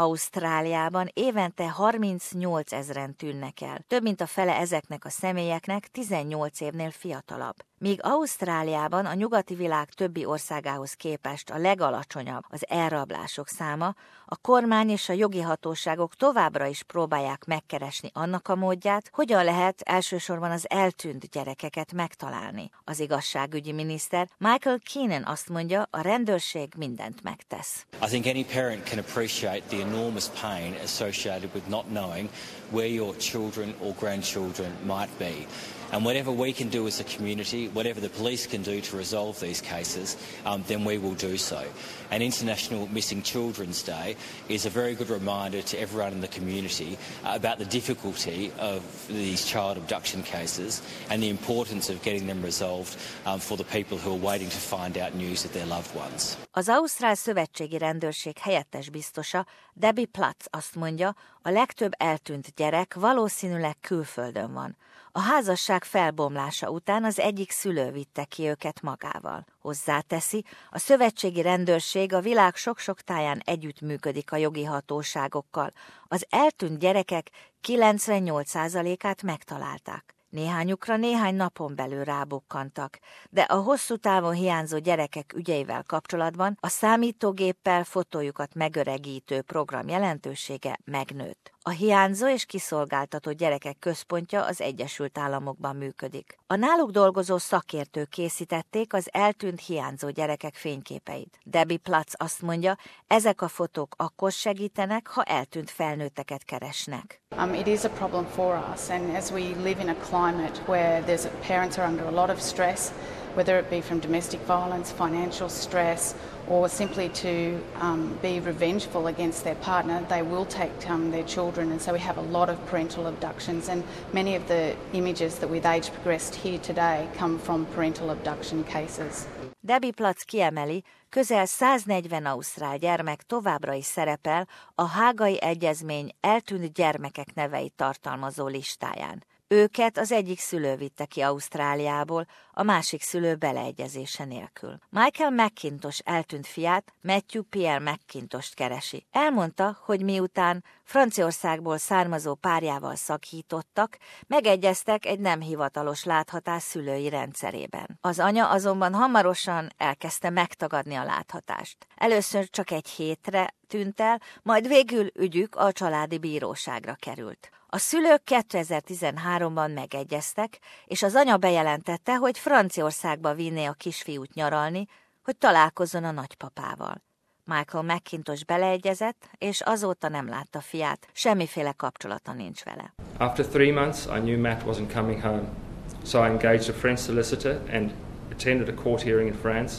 Ausztráliában évente 38 ezeren tűnnek el. Több mint a fele ezeknek a személyeknek 18 évnél fiatalabb. Míg Ausztráliában a nyugati világ többi országához képest a legalacsonyabb az elrablások száma, a kormány és a jogi hatóságok továbbra is próbálják megkeresni annak a módját, hogyan lehet elsősorban az eltűnt gyerekeket megtalálni. Az igazságügyi miniszter Michael Keenan azt mondja, a rendőrség mindent megtesz. I think any parent can appreciate the enormous pain associated with not knowing where your children or grandchildren might be. And whatever we can do as a community, whatever the police can do to resolve these cases, um, then we will do so. And International Missing Children's Day is a very good reminder to everyone in the community about the difficulty of these child abduction cases and the importance of getting them resolved um, for the people who are waiting to find out news of their loved ones. Az Ausztrál Szövetségi Rendőrség helyettes biztosa Debbie Platz azt mondja, a legtöbb eltűnt gyerek valószínűleg külföldön van. A házasság felbomlása után az egyik szülő vitte ki őket magával. Hozzáteszi, a szövetségi rendőrség a világ sok-sok táján együttműködik a jogi hatóságokkal. Az eltűnt gyerekek 98%-át megtalálták. Néhányukra néhány napon belül rábukkantak, de a hosszú távon hiányzó gyerekek ügyeivel kapcsolatban a számítógéppel fotójukat megöregítő program jelentősége megnőtt. A hiányzó és kiszolgáltatott gyerekek központja az Egyesült Államokban működik. A náluk dolgozó szakértők készítették az eltűnt hiányzó gyerekek fényképeit. Debbie Platz azt mondja, ezek a fotók akkor segítenek, ha eltűnt felnőtteket keresnek. Um, it is a problem for us, and as we live in a climate where there's parents are under a lot of stress, whether it be from domestic violence, financial stress, or simply to um, be revengeful against their partner, they will take um, their children. And so we have a lot of parental abductions, and many of the images that with age progressed here today come from parental abduction cases. Debbie Platz kiemeli, közel 140 ausztrál gyermek továbbra is szerepel a Hágai Egyezmény eltűnt gyermekek neveit tartalmazó listáján. Őket az egyik szülő vitte ki Ausztráliából, a másik szülő beleegyezése nélkül. Michael McKintosh eltűnt fiát Matthew Pierre McKintost keresi. Elmondta, hogy miután Franciaországból származó párjával szakítottak, megegyeztek egy nem hivatalos láthatás szülői rendszerében. Az anya azonban hamarosan elkezdte megtagadni a láthatást. Először csak egy hétre tűnt el, majd végül ügyük a családi bíróságra került. A szülők 2013-ban megegyeztek, és az anya bejelentette, hogy Franciaországba vinné a kisfiút nyaralni, hogy találkozzon a nagypapával. Michael McIntosh beleegyezett, és azóta nem látta fiát, semmiféle kapcsolata nincs vele. After three months, I knew Matt wasn't coming home, so I engaged a French solicitor and attended a court hearing in France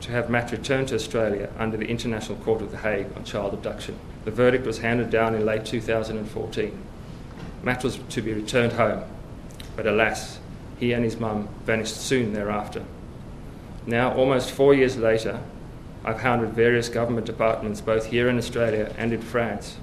to have Matt returned to Australia under the International Court of The Hague on child abduction. The verdict was handed down in late 2014. Matt was to be returned home, but alas, he and his mum vanished soon thereafter. Now, almost four years later, I've hounded various government departments both here in Australia and in France,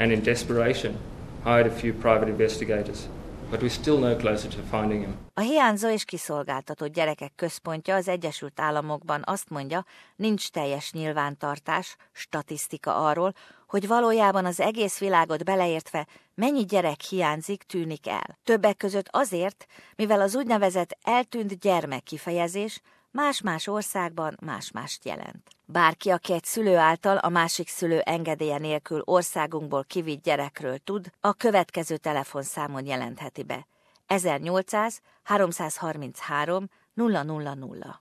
and in desperation, hired a few private investigators. But we're still no closer to finding him. A hiányzó és kiszolgáltatott gyerekek központja az Egyesült Államokban azt mondja, nincs teljes nyilvántartás, statisztika arról, hogy valójában az egész világot beleértve mennyi gyerek hiányzik, tűnik el. Többek között azért, mivel az úgynevezett eltűnt gyermek kifejezés más-más országban más-mást jelent. Bárki, aki egy szülő által a másik szülő engedélye nélkül országunkból kivitt gyerekről tud, a következő telefonszámon jelentheti be. 1800 333 000.